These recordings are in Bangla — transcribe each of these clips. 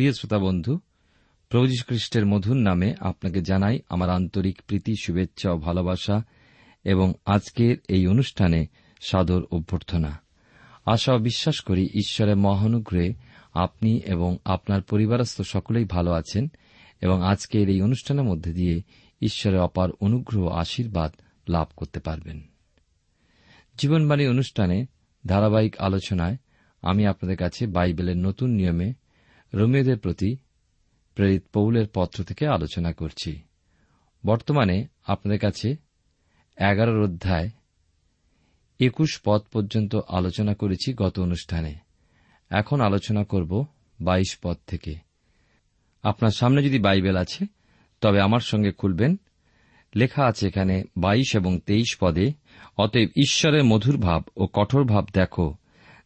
প্রিয় শ্রোতা বন্ধু, প্রভু খ্রিস্টের মধুর নামে আপনাকে জানাই আমার আন্তরিক প্রীতি, শুভেচ্ছা ও ভালোবাসা এবং আজকের এই অনুষ্ঠানে সাদর অভ্যর্থনা। আশা বিশ্বাস করি ঈশ্বরের মহানুগ্রহে আপনি এবং আপনার পরিবারস্থ সকলেই ভালো আছেন এবং আজকের এই অনুষ্ঠানের মধ্যে দিয়ে ঈশ্বরের অপার অনুগ্রহ আশীর্বাদ লাভ করতে পারবেন। জীবনবাণী অনুষ্ঠানে ধারাবাহিক আলোচনায় আমি আপনাদের কাছে বাইবেলের নতুন নিয়মে রোমিওদের প্রতি প্রেরিত পৌলের পত্র থেকে আলোচনা করছি। বর্তমানে আপনাদের কাছে এগারোর অধ্যায় একুশ পদ পর্যন্ত আলোচনা করেছি গত অনুষ্ঠানে। এখন আলোচনা করব বাইশ পদ থেকে। আপনার সামনে যদি বাইবেল আছে, তবে আমার সঙ্গে খুলবেন। লেখা আছে এখানে, বাইশ এবং তেইশ পদে, অতএব ঈশ্বরের মধুর ভাব ও কঠোর ভাব দেখো,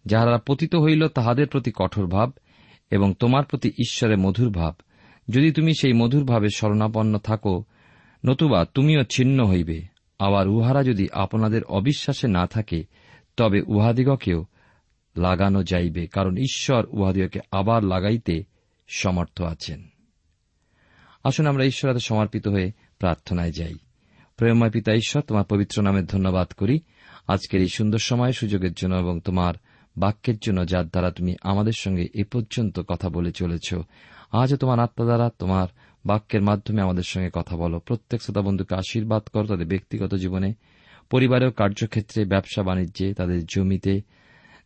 যাহারা পতিত হইল তাহাদের প্রতি কঠোর ভাব এবং তোমার প্রতি ঈশ্বরের মধুর ভাব। যদি তুমি সেই মধুর ভাবে শরণাপন্ন থাকো, নতুবা তুমিও ছিন্ন হইবে। আবার উহারা যদি আপনাদের অবিশ্বাসে না থাকে, তবে উহাদিগকেও লাগানো যাইবে, কারণ ঈশ্বর উহাদিগকে আবার লাগাইতে সমর্থ আছেন। আসুন আমরা ঈশ্বরাতে সমর্পিত হয়ে প্রার্থনায় যাই। প্রেমময় পিতা ঈশ্বর, তোমার পবিত্র নামে ধন্যবাদ করি। আজকের এই সুন্দর সময় সুযোগের জন্য এবং তোমার বাক্যের জন্য যার দ্বারা তুমি আমাদের সঙ্গে এ পর্যন্ত কথা বলে চলেছ। আজও তোমার আত্মা দ্বারা তোমার বাক্যের মাধ্যমে আমাদের সঙ্গে কথা বলো। প্রত্যেক শ্রোতা বন্ধুকে আশীর্বাদ করো তাদের ব্যক্তিগত জীবনে পরিবারেও কার্যক্ষেত্রে, ব্যবসা বাণিজ্যে, তাদের জমিতে,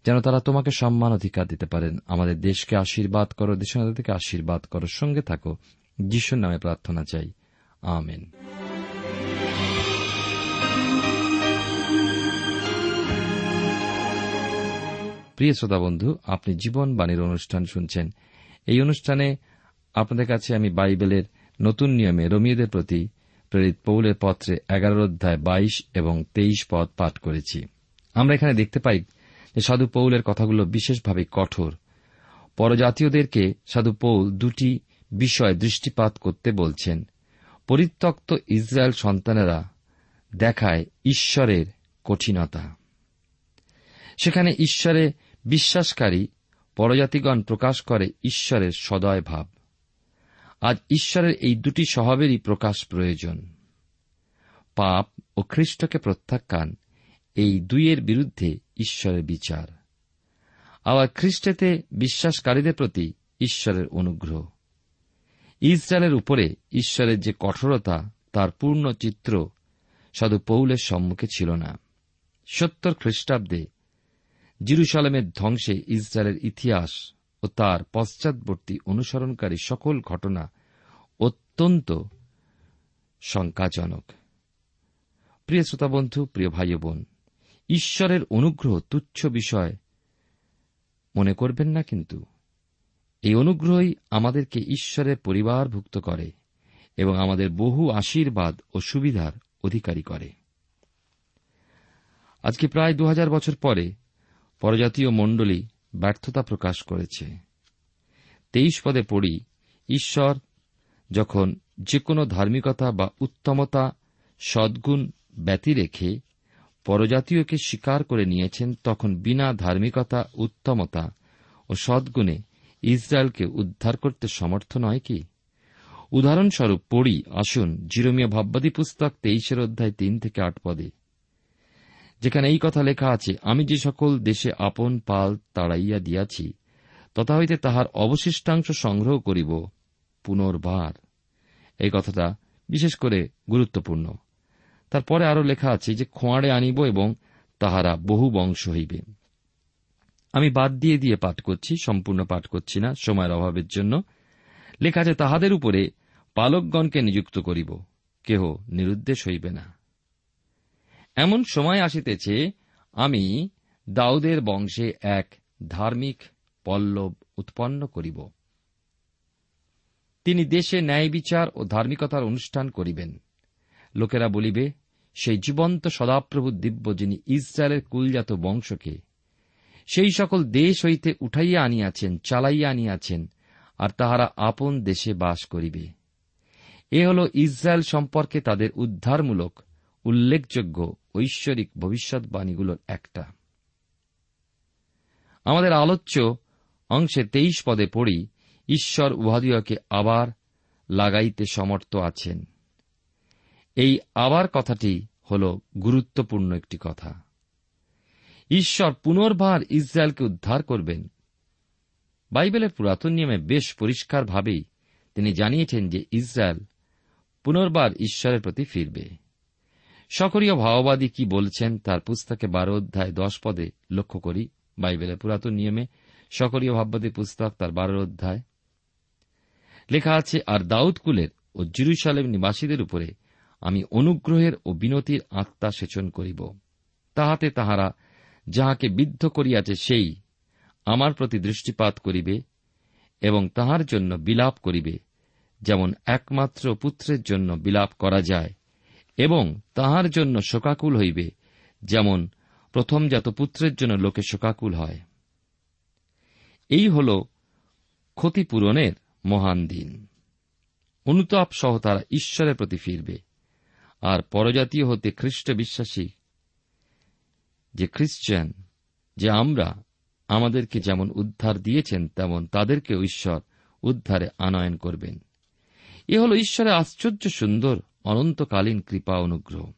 যেন তারা তোমাকে সম্মান অধিকার দিতে পারেন। আমাদের দেশকে আশীর্বাদ করো, দেশের থেকে আশীর্বাদ করো, সঙ্গে থাকো। যিশুর নামে প্রার্থনা চাই। আমেন। প্রিয় শ্রোতা বন্ধু, আপনি জীবন বাণীর অনুষ্ঠান শুনছেন। এই অনুষ্ঠানে আপনাদের কাছে আমি বাইবেলের নতুন নিয়মে রোমিওদের প্রতি প্রেরিত পৌলের পত্রে এগারো অধ্যায় বাইশ এবং তেইশ পদ পাঠ করেছি। আমরা এখানে দেখতে পাই যে সাধু পৌলের কথাগুলো বিশেষভাবে কঠোর। পরজাতীয়দেরকে সাধু পৌল দুটি বিষয় দৃষ্টিপাত করতে বলছেন, পরিত্যক্ত ইসরায়েল সন্তানেরা দেখায় ঈশ্বরের কঠিনতা। সেখানে ঈশ্বরে বিশ্বাসকারী পরজাতিগণ প্রকাশ করে ঈশ্বরের সদয় ভাব। আজ ঈশ্বরের এই দুটি স্বভাবেরই প্রকাশ প্রয়োজন। পাপ ও খ্রিস্টকে প্রত্যাখ্যান, এই দুইয়ের বিরুদ্ধে ঈশ্বরের বিচার। আবার খ্রিস্টেতে বিশ্বাসকারীদের প্রতি ঈশ্বরের অনুগ্রহ। ইসরায়েলের উপরে ঈশ্বরের যে কঠোরতা, তার পূর্ণ চিত্র সাধু পৌলের সম্মুখে ছিল না। সত্তর খ্রিস্টাব্দে জিরুসালামের ধ্বংসে ইসরায়েলের ইতিহাস ও তার পশ্চাৎবর্তী অনুসরণকারী সকল ঘটনা অত্যন্ত শঙ্কাজনক। প্রিয় শ্রোতা বন্ধু প্রিয় ভাই বোন ঈশ্বরের অনুগ্রহ তুচ্ছ বিষয় মনে করবেন না কিন্তু। এই অনুগ্রহই আমাদেরকে ঈশ্বরের পরিবারভুক্ত করে এবং আমাদের বহু আশীর্বাদ ও সুবিধার অধিকারী করে। আজকে প্রায় দু বছর পরে পরজাতীয় মণ্ডলী ব্যর্থতা প্রকাশ করেছে। তেইশ পদে পড়ি, ঈশ্বর যখন যে কোনো ধার্মিকতা বা উত্তমতা, সদ্গুণ ব্যতি রেখে পরজাতীয়কে স্বীকার করে নিয়েছেন, তখন বিনা ধার্মিকতা, উত্তমতা ও সদ্গুণে ইসরায়েলকে উদ্ধার করতে সমর্থ নয় কি? উদাহরণস্বরূপ পড়ি, আসুন, জিরোমিয়া ভাববাদী পুস্তক তেইশের অধ্যায় তিন থেকে আট পদে। যেখানে এই কথা লেখা আছে, আমি যে সকল দেশে আপন পাল তাড়াইয়া দিয়াছি তথা হইতে তাহার অবশিষ্টাংশ সংগ্রহ করিব, পুনর্বার। এই কথাটা বিশেষ করে গুরুত্বপূর্ণ। তারপরে আরও লেখা আছে যে, খোঁয়াড়ে আনিব এবং তাহারা বহু বংশ হইবে। আমি বাদ দিয়ে দিয়ে পাঠ করছি, সম্পূর্ণ পাঠ করছি না, সময়ের অভাবের জন্য। লেখা আছে, তাহাদের উপরে পালকগণকে নিযুক্ত করিব, কেহ নিরুদ্দেশ হইবে না। এমন সময় আসিতেছে, আমি দাউদের বংশে এক ধার্মিক পল্লব উৎপন্ন করিব। তিনি দেশে ন্যায় বিচার ও ধার্মিকতার অনুষ্ঠান করিবেন। লোকেরা বলিবে, সেই জীবন্ত সদাপ্রভু দিব্য যিনি ইসরায়েলের কুলজাত বংশকে, সেই সকল দেশ হইতে উঠাইয়া আনিয়াছেন, চালাইয়া আনিয়াছেন, আর তাহারা আপন দেশে বাস করিবে। এ হল ইসরায়েল সম্পর্কে তাদের উদ্ধারমূলক, উল্লেখযোগ্য ঐশ্বরিক ভবিষ্যৎবাণীগুলোর একটা। আমাদের আলোচ্য অংশে তেইশ পদে পড়ি, ঈশ্বর উহাদিওকে আবার লাগাইতে সমর্থ আছেন। এই আবার কথাটি হল গুরুত্বপূর্ণ একটি কথা। ঈশ্বর পুনর্বার ইসরায়েলকে উদ্ধার করবেন। বাইবেলের পুরাতন নিয়মে বেশ পরিষ্কারভাবেই তিনি জানিয়েছেন যে ইসরায়েল পুনর্বার ঈশ্বরের প্রতি ফিরবে। সকরীয় ভাওবাদী কি বলছেন তার পুস্তকে বারো অধ্যায় দশ পদে লক্ষ্য করি, বাইবেলের পুরাতন নিয়মে সকরীয় ভাববাদী পুস্তক তার বারো অধ্যায়। লেখা আছে, আর দাউদ কুলের ও জিরুসালেম নিবাসীদের উপরে আমি অনুগ্রহের ও বিনতির আত্মা সেচন করিব। তাহাতে তাহারা যাহাকে বিদ্ধ করিয়াছে সেই আমার প্রতি দৃষ্টিপাত করিবে এবং তাহার জন্য বিলাপ করিবে, যেমন একমাত্র পুত্রের জন্য বিলাপ করা যায়। এবং তাহার জন্য শোকাকুল হইবে, যেমন প্রথমজাত পুত্রের জন্য লোকে শোকাকুল হয়। এই হল ক্ষতিপূরণের মহান দিন। অনুতাপ সহ তারা ঈশ্বরের প্রতি ফিরবে, আর পরজাতীয় হতে খ্রিস্ট বিশ্বাসী, যে খ্রিস্টান, যে আমরা আমাদেরকে যেমন উদ্ধার দিয়েছেন, তেমন তাদেরকে ঈশ্বর উদ্ধারে আনয়ন করবেন। এ হল ঈশ্বরের আশ্চর্য সুন্দর অনন্তকালীন কৃপা অনুগ্রহ।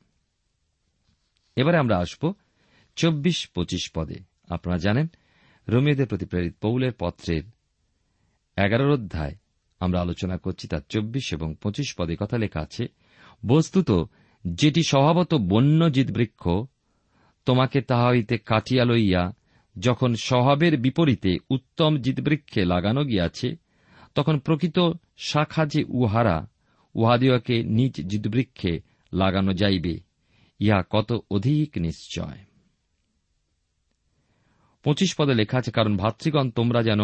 এবারে আমরা আসব চব্বিশ পঁচিশ পদে। আপনারা জানেন, রোমিওদের প্রতি প্রেরিত পৌলের পত্রের এগারোর অধ্যায় আমরা আলোচনা করছি, তার চব্বিশ এবং পঁচিশ পদে কথা লেখা আছে, বস্তুত যেটি স্বভাবত বন্য বৃক্ষ তোমাকে তাহা হইতে কাটিয়া লইয়া যখন স্বভাবের বিপরীতে উত্তম জিতবৃক্ষে লাগানো গিয়াছে, তখন প্রকৃত শাখা যে উহারা উহাদিওকে নিজ জিতবৃক্ষে লাগানো যাইবে, ইহা কত অধিক নিশ্চয়। পঁচিশ পদে লেখা আছে, কারণ ভাতৃগণ, তোমরা যেন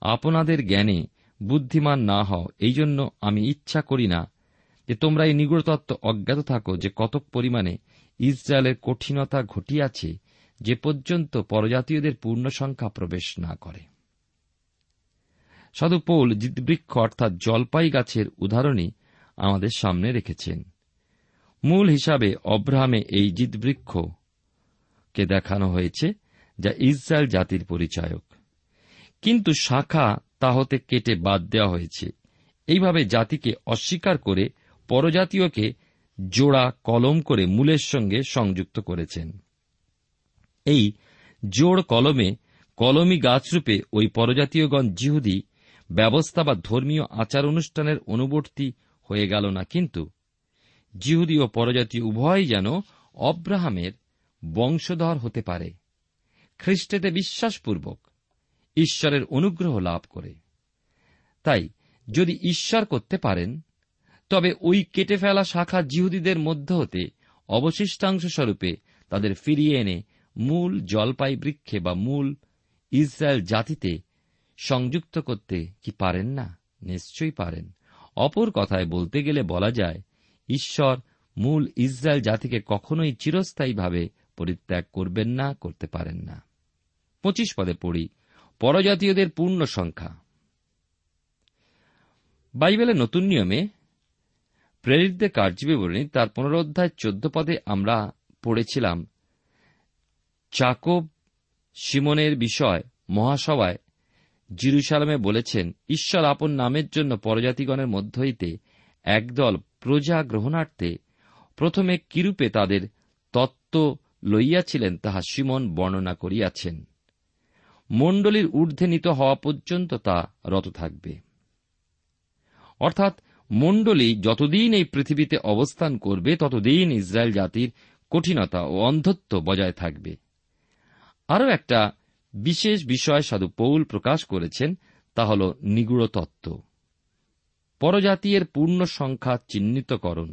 আপনাদের জ্ঞানে বুদ্ধিমান না হও, এই জন্য আমি ইচ্ছা করি না যে তোমরা এই নিগুড়তত্ত্ব অজ্ঞাত থাকো যে কত পরিমাণে ইসরায়েলের কঠিনতা ঘটিয়াছে, যে পর্যন্ত পরজাতীয়দের পূর্ণ সংখ্যা প্রবেশ না করে। সাধু পৌল জিতবৃক্ষ অর্থাৎ জলপাই গাছের উদাহরণই আমাদের সামনে রেখেছেন। মূল হিসাবে অব্রাহামে এই জিতবৃক্ষকে দেখানো হয়েছে, যা ইসরায়েল জাতির পরিচায়ক। কিন্তু শাখা তা হতে কেটে বাদ দেওয়া হয়েছে। এইভাবে জাতিকে অস্বীকার করে পরজাতীয়কে জোড়া কলম করে মূলের সঙ্গে সংযুক্ত করেছেন। এই জোড় কলমে কলমি গাছরূপে ওই পরজাতীয়গণ জিহুদি ব্যবস্থা বা ধর্মীয় আচার অনুষ্ঠানের অনুবর্তী হয়ে গেল না, কিন্তু জিহুদি ও পরজাতি উভয়ই যেন অব্রাহামের বংশধর হতে পারে, খ্রিস্টেতে বিশ্বাসপূর্বক ঈশ্বরের অনুগ্রহ লাভ করে। তাই যদি ঈশ্বর করতে পারেন, তবে ওই কেটে ফেলা শাখা জিহুদীদের মধ্য হতে অবশিষ্টাংশ স্বরূপে তাদের ফিরিয়ে এনে মূল জলপাই বৃক্ষে বা মূল ইসরায়েল জাতিতে সংযুক্ত করতে কি পারেন না? নিশ্চয়ই পারেন। অপর কথায় বলতে গেলে বলা যায়, ঈশ্বর মূল ইসরায়েল জাতিকে কখনোই চিরস্থায়ীভাবে পরিত্যাগ করবেন না, করতে পারেন না। পঁচিশ পদে পড়ি, পরজাতীয়দের পূর্ণ সংখ্যা। বাইবেলের নতুন নিয়মে প্রেরিতদের কার্যবিবরণী, তার পুনরোধ্যায় চোদ্দ পদে আমরা পড়েছিলাম, চাকব, সিমনের বিষয়, মহাসভায় জিরুসালামে বলেছেন, ঈশ্বর আপন নামের জন্য পরজাতিগণের মধ্য হইতে একদল প্রজা গ্রহণার্থে প্রথমে কিরূপে তাদের তত্ত্ব লইয়াছিলেন তাহা সিমন বর্ণনা করিয়াছেন। মণ্ডলীর ঊর্ধ্বে নিত হওয়া পর্যন্ত তা রত থাকবে। অর্থাৎ মণ্ডলী যতদিন এই পৃথিবীতে অবস্থান করবে, ততদিন ইসরায়েল জাতির কঠিনতা ও অন্ধত্ব বজায় থাকবে। আরও একটা বিশেষ বিষয় সাধু পৌল প্রকাশ করেছেন, তা হল নিগুড় তত্ত্ব। পরজাতীয়ের পূর্ণ সংখ্যা চিহ্নিতকরণ,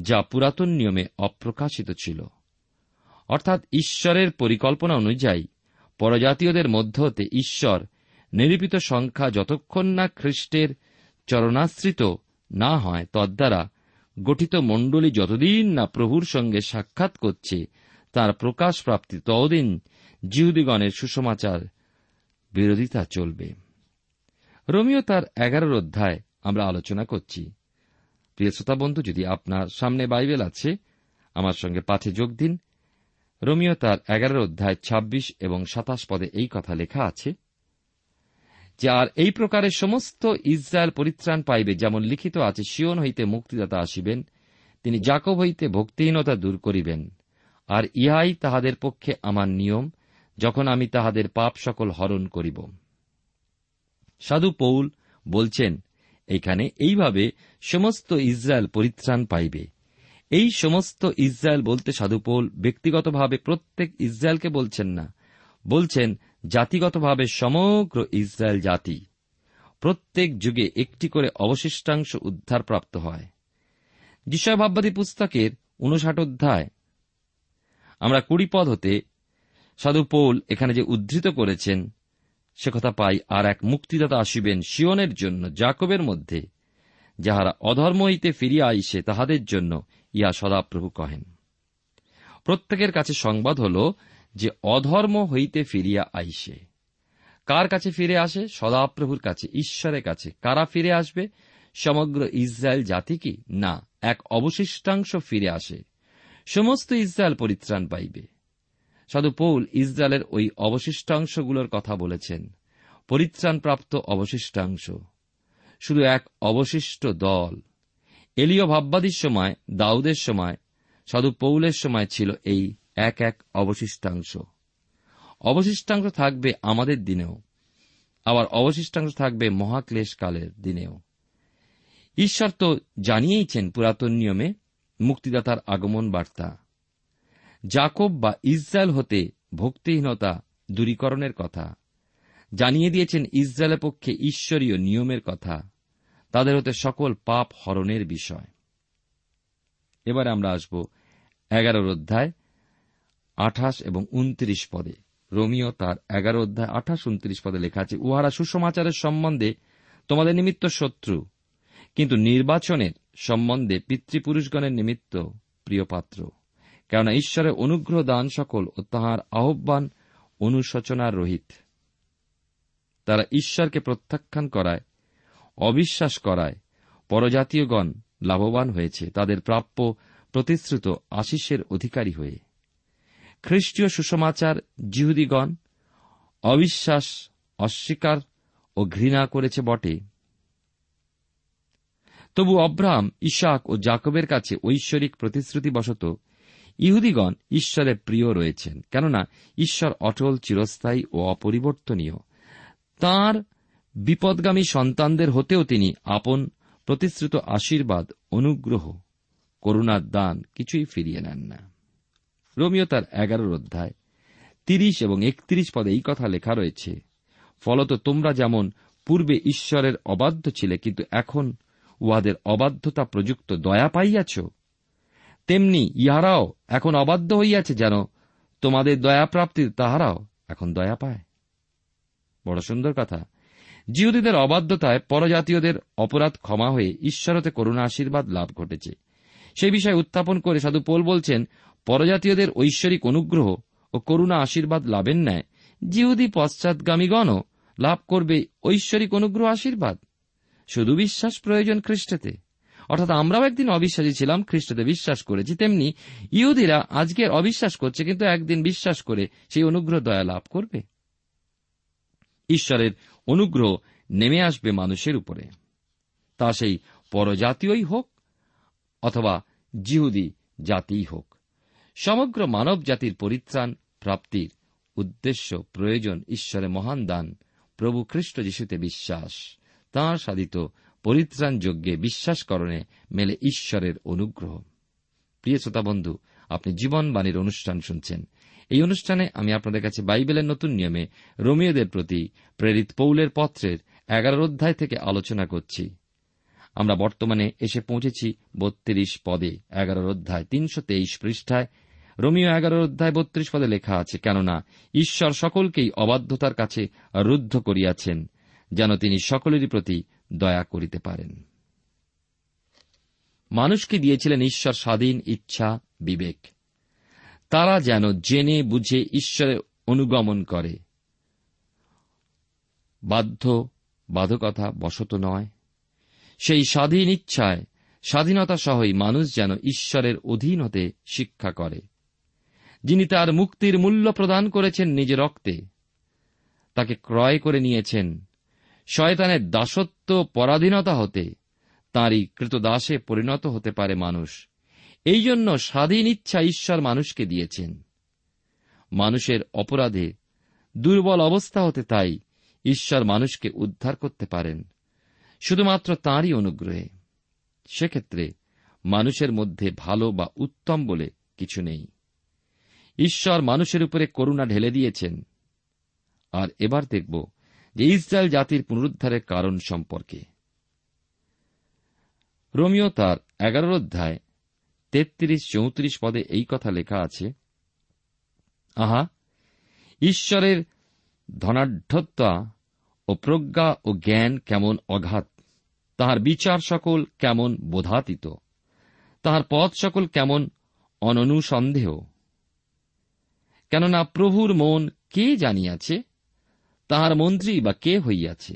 যা পুরাতন নিয়মে অপ্রকাশিত ছিল। অর্থাৎ ঈশ্বরের পরিকল্পনা অনুযায়ী পরজাতীয়দের মধ্য হতে ঈশ্বর নিরূপিত সংখ্যা যতক্ষণ না খ্রিস্টের চরণাশ্রিত না হয়, তদ্বারা গঠিত মণ্ডলী যতদিন না প্রভুর সঙ্গে সাক্ষাৎ করছে, তার প্রকাশ প্রাপ্তি ততদিন জিহুদিগণের সুসমাচার বিরোধিতা চলবে। রোমিও তার এগারোর অধ্যায় আমরা আলোচনা করছি। প্রিয় শ্রোতা বন্ধু, যদি আপনার সামনে বাইবেল আছে, আমার সঙ্গে পাঠে যোগ দিন। রোমিও তার এগারোর অধ্যায় ২৬ এবং সাতাশ পদে এই কথা লেখা আছে যে আর এই প্রকারের সমস্ত ইসরায়েল পরিত্রাণ পাইবে, যেমন লিখিত আছে শিওন হইতে মুক্তিদাতা আসিবেন, তিনি জাকব হইতে ভক্তিহীনতা দূর করিবেন, আর ইহাই তাহাদের পক্ষে আমার নিয়ম যখন আমি তাহাদের পাপ সকল হরণ করিব। সাধু পৌল বলছেন এখানে এইভাবে সমস্ত ইসরায়েল পরিত্রাণ পাইবে। এই সমস্ত ইসরায়েল বলতে সাধু পৌল ব্যক্তিগতভাবে প্রত্যেক ইসরায়েলকে বলছেন না। বলছেন, জাতিগতভাবে সমগ্র ইসরায়েল জাতি। প্রত্যেক যুগে একটি করে অবশিষ্টাংশ উদ্ধারপ্রাপ্ত হয়। বিষয় ভাববাদী পুস্তকের উনষাট অধ্যায়। আমরা কুড়ি পদ হতে সাধু পৌল এখানে যে উদ্ধৃত করেছেন, সে কথা পাই আর এক মুক্তিদাতা আসিবেন শিওনের জন্য, জাকবের মধ্যে, যাহারা অধর্ম হইতে ফিরিয়া আইসে তাহাদের জন্য ইয়া সদাপ্রভু কহেন। প্রত্যেকের কাছে সংবাদ হল যে অধর্ম হইতে ফিরিয়া আইসে। কার কাছে ফিরে আসে? সদাপ্রভুর কাছে, ঈশ্বরের কাছে। কারা ফিরে আসবে? সমগ্র ইসরায়েল জাতি কি? না, এক অবশিষ্টাংশ ফিরে আসে। সমস্ত ইসরায়েল পরিত্রাণ পাইবে। সাধু পৌল ইসরায়েলের ওই অবশিষ্টাংশগুলোর কথা বলেছেন। পরিত্রাণপ্রাপ্ত অবশিষ্টাংশ। শুধু এক অবশিষ্ট দল। এলীয় ভাববাদীর সময়, দাউদের সময় সাধু পৌলের সময় ছিল এই এক এক অবশিষ্টাংশ। অবশিষ্টাংশ থাকবে আমাদের দিনেও। আবার অবশিষ্টাংশ থাকবে মহাক্লেশ কালের দিনেও। ঈশ্বর তো জানিয়েইছেন পুরাতন নিয়মে মুক্তিদাতার আগমন বার্তা। জাকব বা ইসরায়েল হতে ভক্তিহীনতা দূরীকরণের কথা। জানিয়ে দিয়েছেন, ইসরায়েলের পক্ষে ঈশ্বরীয় নিয়মের কথা। তাদের হতে সকল পাপ হরণের বিষয়। এবারে আমরা আসব এগারোর অধ্যায়, আঠাশ এবং উনত্রিশ পদে। রোমিও তার এগারো অধ্যায়, আঠাশ, উনত্রিশ পদে লেখা আছে, উহারা সুসমাচারের সম্বন্ধে তোমাদের নিমিত্ত শত্রু, কিন্তু নির্বাচনের সম্বন্ধে পিতৃপুরুষগণের নিমিত্ত প্রিয় পাত্র কেননা ঈশ্বরের অনুগ্রহ দান সকল ও তাহার আহ্বান অনুশোচনার রহিত। তারা ঈশ্বরকে প্রত্যাখ্যান করায়, অবিশ্বাস করায়, পরজাতীয়গণ লাভবান হয়েছে, তাদের প্রাপ্য প্রতিশ্রুত আশিসের অধিকারী হয়ে। খ্রিস্টীয় সুসমাচার জিহুদিগণ অবিশ্বাস, অস্বীকার ও ঘৃণা করেছে বটে। তবু অব্রাহাম ইশাক ও জাকবের কাছে ঐশ্বরিক প্রতিশ্রুতিবশত ইহুদিগণ ঈশ্বরের প্রিয় রয়েছেন, কেননা ঈশ্বর অটল, চিরস্থায়ী ও অপরিবর্তনীয়। তাঁর বিপদগামী সন্তানদের হতেও তিনি আপন, প্রতিশ্রুত আশীর্বাদ, অনুগ্রহ, করুণার দান কিছুই ফিরিয়ে নেন না। রোমিও তার এগারোর অধ্যায়, তিরিশ এবং একত্রিশ পদে এই কথা লেখা রয়েছে, ফলত তোমরা যেমন পূর্বে ঈশ্বরের অবাধ্য ছিলে, কিন্তু এখন উহাদের অবাধ্যতা প্রযুক্ত দয়া পাইয়াছ তেমনি ইহারাও এখন অবাধ্য হইয়াছে যেন তোমাদের দয়া প্রাপ্তির তাহারাও এখন দয়া পায়। বড় সুন্দর কথা। জিহুদীদের অবাধ্যতায় পরজাতীয়দের অপরাধ ক্ষমা হয়ে ঈশ্বরতে করুণা আশীর্বাদ লাভ ঘটেছে। সেই বিষয়ে উত্থাপন করে সাধু পোল বলছেন, পরজাতীয়দের ঐশ্বরিক অনুগ্রহ ও করুণা আশীর্বাদ লাভের ন্যায় জিহুদি পশ্চাৎগামীগণও লাভ করবে ঐশ্বরিক অনুগ্রহ আশীর্বাদ। শুধু বিশ্বাস প্রয়োজন খ্রিস্টতে। অর্থাৎ আমরাও একদিন অবিশ্বাসী ছিলাম খ্রিস্টতে বিশ্বাস করেছি, তেমনি ইহুদিরা আজকের অবিশ্বাস করছে, কিন্তু একদিন বিশ্বাস করে সেই অনুগ্রহ দয়া লাভ করবে। ঈশ্বরের অনুগ্রহ নেমে আসবে মানুষের উপরে। তা সেই পরজাতীয়ই হোক অথবা জিহুদি জাতিই হোক। সমগ্র মানব জাতির পরিত্রাণ, প্রাপ্তির উদ্দেশ্য, প্রয়োজন, ঈশ্বরের মহান দান, প্রভু খ্রিস্ট যিশুতে বিশ্বাস তাঁর সাধিত পরিত্রাণ যোগ্যে বিশ্বাসকরণে মেলে ঈশ্বরের অনুগ্রহ। প্রিয় শ্রোতা বন্ধু, আপনি জীবনবাণীর অনুষ্ঠান শুনছেন। এই অনুষ্ঠানে আমি আপনাদের কাছে বাইবেলের নতুন নিয়মে রোমিওদের প্রতি প্রেরিত পৌলের পত্রের এগারো অধ্যায় থেকে আলোচনা করছি। আমরা বর্তমানে এসে পৌঁছেছি বত্রিশ পদে এগারো অধ্যায়, তিনশো তেইশ পৃষ্ঠায়। রোমিও এগারো অধ্যায়, বত্রিশ পদে লেখা আছে, কেননা ঈশ্বর সকলকেই অবাধ্যতার কাছে রুদ্ধ করিয়াছেন, যেন তিনি সকলেরই প্রতি দয়া করিতে পারেন। মানুষকে দিয়েছিলেন ঈশ্বর স্বাধীন, ইচ্ছা, বিবেক। তারা যেন জেনে বুঝে ঈশ্বরের অনুগমন করে। বাধ্য, বাধকতা বশত নয়। সেই স্বাধীন ইচ্ছায়, স্বাধীনতা সহই মানুষ যেন ঈশ্বরের অধীন হতে শিক্ষা করে। যিনি তার মুক্তির মূল্য প্রদান করেছেন নিজ রক্তে, তাকে ক্রয় করে নিয়েছেন শয়তানের দাসত্ব পরাধীনতা হতে তাঁরই কৃতদাসে পরিণত হতে পারে মানুষ। এই জন্য স্বাধীন ইচ্ছা ঈশ্বর মানুষকে দিয়েছেন। মানুষের অপরাধে দুর্বল অবস্থা হতে তাই ঈশ্বর মানুষকে উদ্ধার করতে পারেন, শুধুমাত্র তাঁরই অনুগ্রহে। সেক্ষেত্রে মানুষের মধ্যে ভালো বা উত্তম বলে কিছু নেই। ঈশ্বর মানুষের উপরে করুণা ঢেলে দিয়েছেন। আর এবার দেখব যে ইসরায়েল জাতির পুনরুদ্ধারের কারণ সম্পর্কে। রোমিও তার এগারোর অধ্যায়, তেত্রিশ, চৌত্রিশ পদে এই কথা লেখা আছে, আহা, ঈশ্বরের ধনাঢ্যতা ও প্রজ্ঞা ও জ্ঞান কেমন অঘাত, তাহার বিচার সকল কেমন বোধাতীত, তাহার পথ সকল কেমন অননুসন্দেহ। কেননা প্রভুর মন কে জানিয়াছে? তাহার মন্ত্রী বা কে হইয়াছে?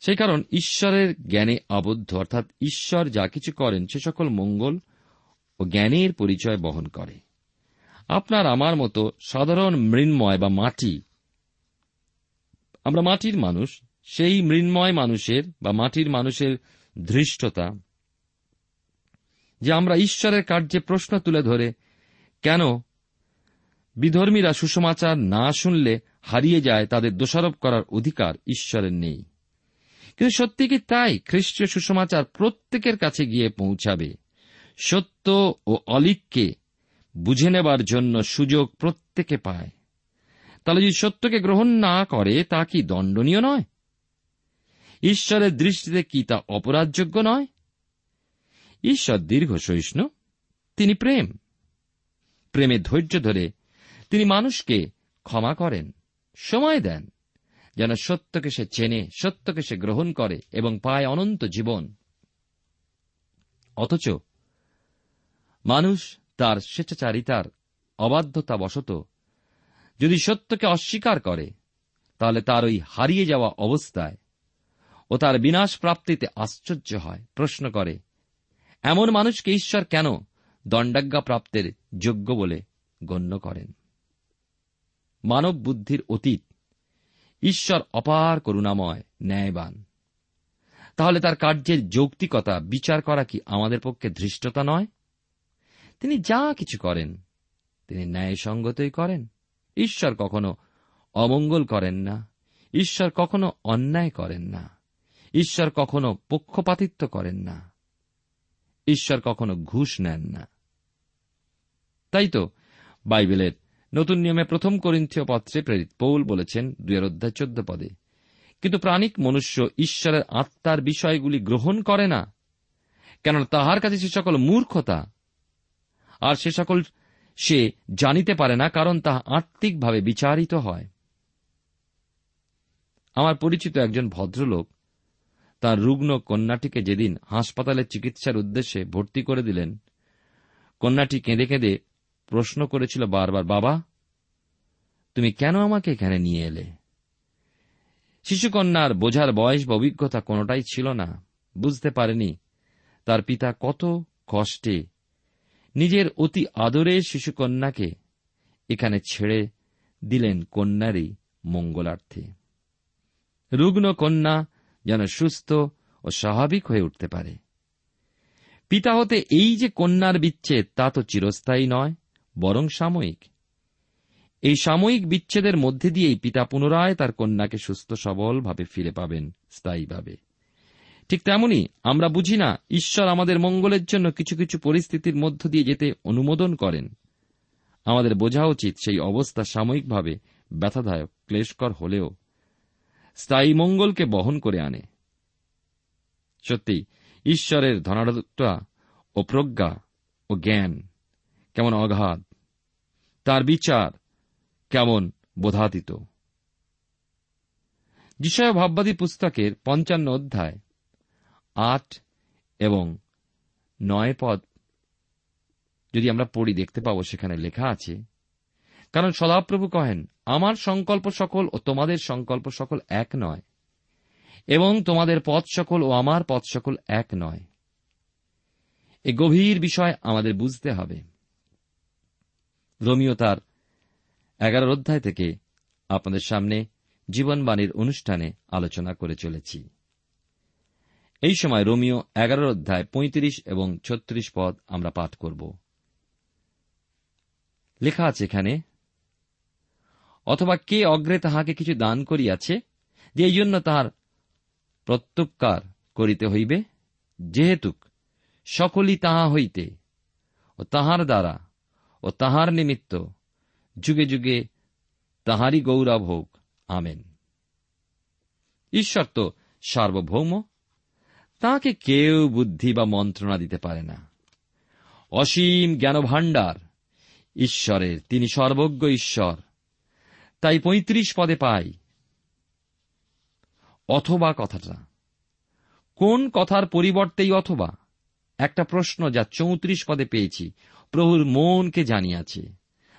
সেই কারণ ঈশ্বরের জ্ঞানে আবদ্ধ, অর্থাৎ ঈশ্বর যা কিছু করেন, সে সকল মঙ্গল ও জ্ঞানের পরিচয় বহন করে। আপনার আমার মতো সাধারণ মৃন্ময় বা মাটি, আমরা মাটির মানুষ, সেই মৃন্ময় মানুষের বা মাটির মানুষের ধৃষ্টতা, যে আমরা ঈশ্বরের কার্যে প্রশ্ন তুলে ধরে, কেন বিধর্মীরা সুসমাচার না শুনলে হারিয়ে যায় তাদের দোষারোপ করার অধিকার ঈশ্বরের নেই। কিন্তু সত্যি কি তাই খ্রিস্টীয় সুসমাচার প্রত্যেকের কাছে গিয়ে পৌঁছাবে? সত্য ও অলিককে বুঝে নেবার জন্য সুযোগ প্রত্যেকে পায়। তাহলে যদি সত্যকে গ্রহণ না করে, তা কি দণ্ডনীয় নয়? ঈশ্বরের দৃষ্টিতে কি তা অপরাধযোগ্য নয়? ঈশ্বর দীর্ঘ সহিষ্ণু, তিনি প্রেম। প্রেমে ধৈর্য ধরে তিনি মানুষকে ক্ষমা করেন, সময় দেন, যেন সত্যকে সে চেনে, সত্যকে সে গ্রহণ করে এবং পায় অনন্ত জীবন। অথচ মানুষ তার স্বেচ্ছাচারিতার অবাধ্যতা বশত যদি সত্যকে অস্বীকার করে, তাহলে তার ওই হারিয়ে যাওয়া অবস্থায় ও তার বিনাশ প্রাপ্তিতে আশ্চর্য হয়, প্রশ্ন করে, এমন মানুষকে ঈশ্বর কেন দণ্ডাজ্ঞা প্রাপ্তের যোগ্য বলে গণ্য করেন? মানব বুদ্ধির অতীত। ঈশ্বর অপার করুণাময়, ন্যায়বান। তাহলে তার কার্যের যৌক্তিকতা, বিচার করা কি আমাদের পক্ষে ধৃষ্টতা নয়? তিনি যা কিছু করেন, তিনি ন্যায়সঙ্গতই করেন। ঈশ্বর কখনো অমঙ্গল করেন না। ঈশ্বর কখনো অন্যায় করেন না। ঈশ্বর কখনো পক্ষপাতিত্ব করেন না। ঈশ্বর কখনো ঘুষ নেন না। তাই তো বাইবেলের নতুন নিয়মে প্রথম করিন্থীয় পত্রে প্রেরিত পৌল বলেছেন দুয়ের অধ্যায় চোদ্দ পদে, কিন্তু প্রাণিক মনুষ্য ঈশ্বরের আত্মার বিষয়গুলি গ্রহণ করে না, কেননা তাহার কাছে সে সকল মূর্খতা। আর সে সকল সে জানিতে পারে না, কারণ তাহা আত্মিকভাবে বিচারিত হয়। আমার পরিচিত একজন ভদ্রলোক তার রুগ্ন কন্যাটিকে যেদিন হাসপাতালে চিকিৎসার উদ্দেশ্যে ভর্তি করে দিলেন, কন্যাটি কেঁদে কেঁদে প্রশ্ন করেছিল বারবার, বাবা, তুমি কেন আমাকে এখানে নিয়ে এলে? শিশুকন্যার বোঝার বয়স বা অভিজ্ঞতা কোনোটাই ছিল না, বুঝতে পারেনি। তার পিতা কত কষ্টে নিজের অতি আদরের শিশুকন্যাকে এখানে ছেড়ে দিলেন কন্যারই মঙ্গলার্থে। রুগ্ন কন্যা যেন সুস্থ ও স্বাভাবিক হয়ে উঠতে পারে। পিতা হতে এই যে কন্যার বিচ্ছেদ, তা তো চিরস্থায়ী নয়। বরং সাময়িক। এই সাময়িক বিচ্ছেদের মধ্যে দিয়েই পিতা পুনরায় তার কন্যাকে সুস্থ সবলভাবে ফিরে পাবেন স্থায়ীভাবে। ঠিক তেমনি আমরা বুঝি না, ঈশ্বর আমাদের মঙ্গলের জন্য কিছু কিছু পরিস্থিতির মধ্য দিয়ে যেতে অনুমোদন করেন। আমাদের বোঝা উচিত সেই অবস্থা সাময়িকভাবে ব্যথাদায়ক, ক্লেশকর হলেও স্থায়ী মঙ্গলকে বহন করে আনে। সত্যি ঈশ্বরের ধনাঢ্যতা ও প্রজ্ঞা ও জ্ঞান কেমন অগাধ তার বিচার কেমন বোধাতীত? যিশয় ভাববাদী পুস্তকের পঞ্চান্ন অধ্যায়, আট এবং নয় পদ যদি আমরা পড়ি, দেখতে পাব সেখানে লেখা আছে, কারণ সদাপ্রভু কহেন, আমার সংকল্প সকল ও তোমাদের সংকল্প সকল এক নয়, এবং তোমাদের পথ সকল ও আমার পথ সকল এক নয়। এ গভীর বিষয় আমাদের বুঝতে হবে। রোমিও তার এগারো অধ্যায় থেকে আপনাদের সামনে জীবনবাণীর অনুষ্ঠানে আলোচনা করে চলেছি। এই সময় রোমিও এগারো অধ্যায় পঁয়ত্রিশ এবং ছত্রিশ পদ আমরা পাঠ করব। লেখা আছে এখানে, অথবা কে অগ্রে তাহাকে কিছু দান করিয়াছে, যে এই জন্য তাহার প্রত্যুপকার করিতে হইবে, যেহেতু সকলই তাহা হইতে ও তাহার দ্বারা ও তাহার নিমিত্ত যুগে যুগে তাহারই গৌরব হোক। আমেন। ঈশ্বর তো সার্বভৌম তাকে কেউ বুদ্ধি বা মন্ত্রণা দিতে পারে না। অসীম জ্ঞানভাণ্ডার ঈশ্বরের, তিনি সর্বজ্ঞ ঈশ্বর, তাই পঁয়ত্রিশ পদে পাই। অথবা কথাটা, কোন কথার পরিবর্তেই অথবা? একটা প্রশ্ন যা চৌত্রিশ পদে পেয়েছি প্রভুর মনকে জানিয়াছে,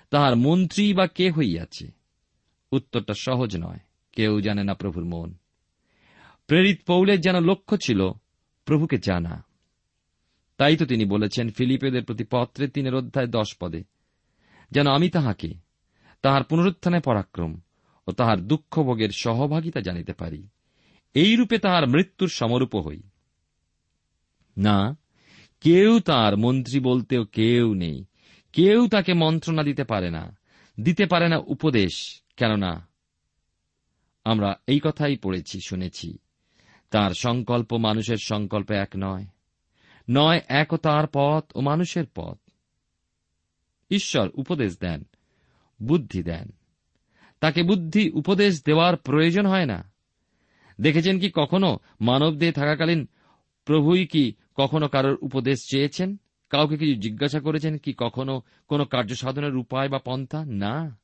তাহার মন্ত্রী বা কে হইয়াছে? উত্তরটা সহজ নয়, কেউ জানে না প্রভুর মন। প্রেরিত পৌলের যেন লক্ষ্য ছিল, প্রভুকে জানা। তাই তো তিনি বলেছেন ফিলিপেদের প্রতি পত্রে তিনের অধ্যায় দশ পদে, যেন আমি তাহাকে, তাহার পুনরুত্থানে পরাক্রম ও তাহার দুঃখ ভোগের সহভাগিতা জানিতে পারি এই রূপে তাহার মৃত্যুর সমরূপ হই। না কেউ তার মন্ত্রী বলতেও কেউ নেই। কেউ তাকে মন্ত্রণা দিতে পারে না। দিতে পারে না উপদেশ, কেননা আমরা এই কথাই পড়েছি, শুনেছি। তার সংকল্প মানুষের সংকল্প এক নয়। নয় এক তার পথ ও মানুষের পথ। ঈশ্বর উপদেশ দেন, বুদ্ধি দেন। তাকে বুদ্ধি, উপদেশ দেওয়ার প্রয়োজন হয় না। দেখেছেন কি কখনো মানব দেহে থাকাকালীন প্রভুই কি কখনো কারোর উপদেশ চেয়েছেন? কাউকে কিছু জিজ্ঞাসা করেছেন কি কখনো কোনো কার্য সাধনের উপায় বা পন্থা? না।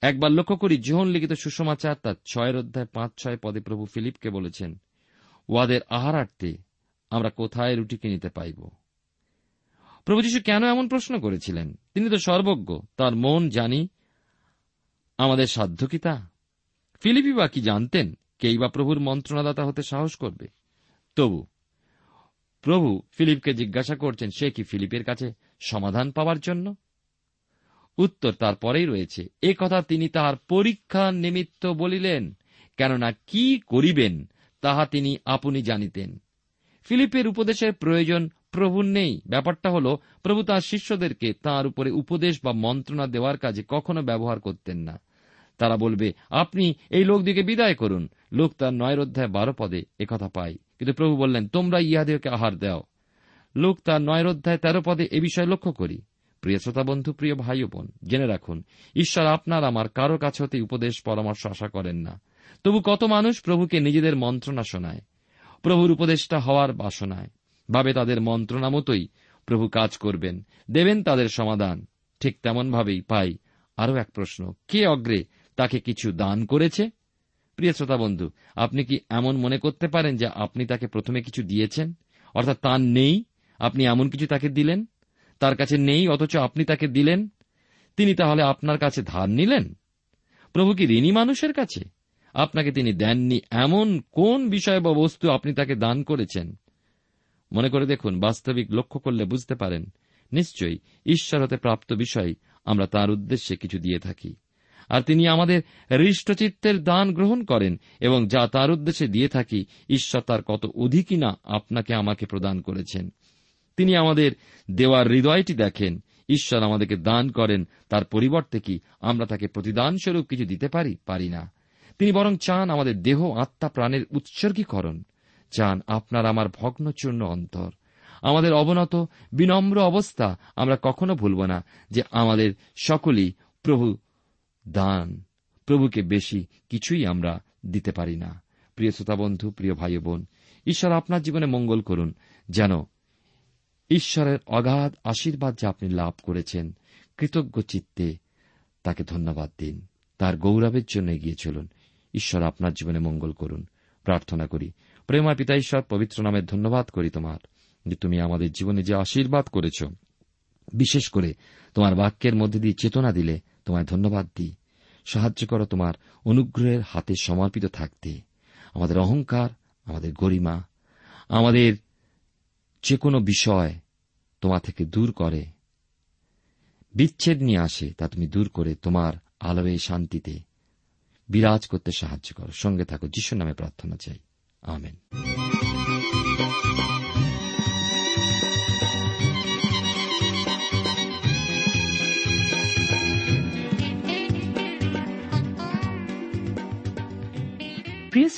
একবার লক্ষ্য করি জীবন লিখিত সুষমাচার তার ছয়ের অধ্যায় পাঁচ ছয় পদে প্রভু ফিলিপকে বলেছেন, ওয়াদের আহারার্থে আমরা কোথায় রুটি কিনিতে পাইব? প্রভু যীশু কেন এমন প্রশ্ন করেছিলেন? তিনি তো সর্বজ্ঞ, তার মন জানি। আমাদের সাধ্য কি তা? ফিলিপি বা কি জানতেন? কেই বা প্রভুর মন্ত্রণাদাতা হতে সাহস করবে? তবু প্রভু ফিলিপকে জিজ্ঞাসা করছেন, সে কি ফিলিপের কাছে সমাধান পাওয়ার জন্য? উত্তর তার পরেই রয়েছে, এ কথা তিনি তাহার পরীক্ষা নিমিত্ত বলিলেন, কেননা কি করিবেন তাহা তিনি আপনি জানিতেন। ফিলিপের উপদেশের প্রয়োজন প্রভুর নেই। ব্যাপারটা হল, প্রভু তাঁর শিষ্যদেরকে তাঁর উপরে উপদেশ বা মন্ত্রণা দেওয়ার কাজে কখনো ব্যবহার করতেন না। তারা বলবে, আপনি এই লোকদিকে বিদায় করুন। লোক তার নয়ের অধ্যায় বারো পদে একথা পাই কিন্তু প্রভু বললেন, তোমরা ইহাদেরকে আহার দাও। লোক তার নয় অধ্যায় তেরো পদে এ বিষয়ে লক্ষ্য করি। প্রিয় শ্রোতা বন্ধু, প্রিয় ভাই বোন, জেনে রাখুন, ঈশ্বর আপনার আমার কারও কাছে হতে উপদেশ, পরামর্শ আশা করেন না। তবু কত মানুষ প্রভুকে নিজেদের মন্ত্রণা শোনায়। প্রভুর উপদেষ্টা হওয়ার বাসনায়। ভাবে তাদের মন্ত্রণা মতোই প্রভু কাজ করবেন, দেবেন তাদের সমাধান। ঠিক তেমনভাবেই পাই আরও এক প্রশ্ন, কে অগ্রে তাকে কিছু দান করেছে? প্রিয় শ্রোতা বন্ধু, আপনি কি এমন মনে করতে পারেন যে আপনি তাকে প্রথমে কিছু দিয়েছেন? অর্থাৎ তার নেই, আপনি এমন কিছু তাকে দিলেন? তার কাছে নেই, অথচ আপনি তাকে দিলেন? তিনি তাহলে আপনার কাছে ধার নিলেন? প্রভু কি ঋণী মানুষের কাছে? আপনাকে তিনি দেননি এমন কোন বিষয় বা বস্তু আপনি তাকে দান করেছেন? মনে করে দেখুন, বাস্তবিক লক্ষ্য করলে বুঝতে পারেন, নিশ্চয়ই ঈশ্বর হতে প্রাপ্ত বিষয় আমরা তার উদ্দেশ্যে কিছু দিয়ে থাকি। আর তিনি আমাদের হৃষ্টচিত্তের দান গ্রহণ করেন এবং যা তার উদ্দেশ্যে দিয়ে থাকি, ঈশ্বর তার কত অধিকই না আপনাকে আমাকে প্রদান করেছেন। তিনি আমাদের দেওয়ার হৃদয়টি দেখেন, ঈশ্বর আমাদেরকে দান করেন, তার পরিবর্তে কি আমরা তাকে প্রতিদানস্বরূপ কিছু দিতে পারি? পারি না। তিনি বরং চান আমাদের দেহ, আত্মা, প্রাণের উৎসর্গীকরণ। চান আপনার আমার ভগ্নচূর্ণ অন্তর। আমাদের অবনত, বিনম্র অবস্থা আমরা কখনো ভুলব না যে আমাদের সকলেই প্রভু দান। প্রভুকে বেশি কিছুই আমরা দিতে পারি না। প্রিয় শ্রোতা বন্ধু প্রিয় ভাই বোন ঈশ্বর আপনার জীবনে মঙ্গল করুন। যেন ঈশ্বরের অগাধ আশীর্বাদ যা আপনি লাভ করেছেন, কৃতজ্ঞ চিত্তে তাকে ধন্যবাদ দিন। তার গৌরবের জন্য এগিয়ে চলুন। ঈশ্বর আপনার জীবনে মঙ্গল করুন। প্রার্থনা করি প্রেমা পিতা ঈশ্বর, পবিত্র নামে ধন্যবাদ করি তোমার, যে তুমি আমাদের জীবনে যে আশীর্বাদ করেছ, বিশেষ করে তোমার বাক্যের মধ্যে দিয়ে চেতনা দিলে তোমায় ধন্যবাদ দিই। সাহায্য করো তোমার অনুগ্রহের হাতে সমর্পিত থাকতে। আমাদের অহংকার, আমাদের গরিমা, আমাদের যে কোনো বিষয় তোমা থেকে দূর করে। বিচ্ছেদ নিয়ে আসে তা তুমি দূর করে তোমার আলোয় শান্তিতে বিরাজ করতে সাহায্য করো। সঙ্গে থাকো, যিশুর নামে প্রার্থনা চাই। আমেন।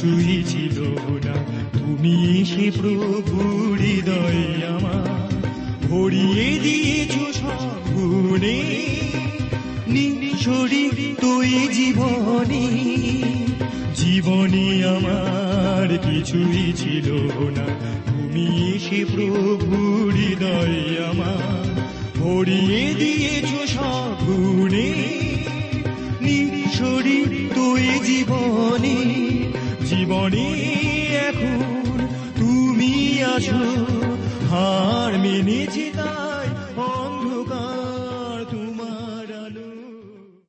কিছুই ছিল না তুমি সে প্রভু হৃদয় আমার ভরিয়ে দিয়েছ সগুণে নিঃসরি তুই জীবনে জীবনে আমার কিছুই ছিল না তুমি সে প্রভু হৃদয় আমার ভরিয়ে দিয়েছ সগুণে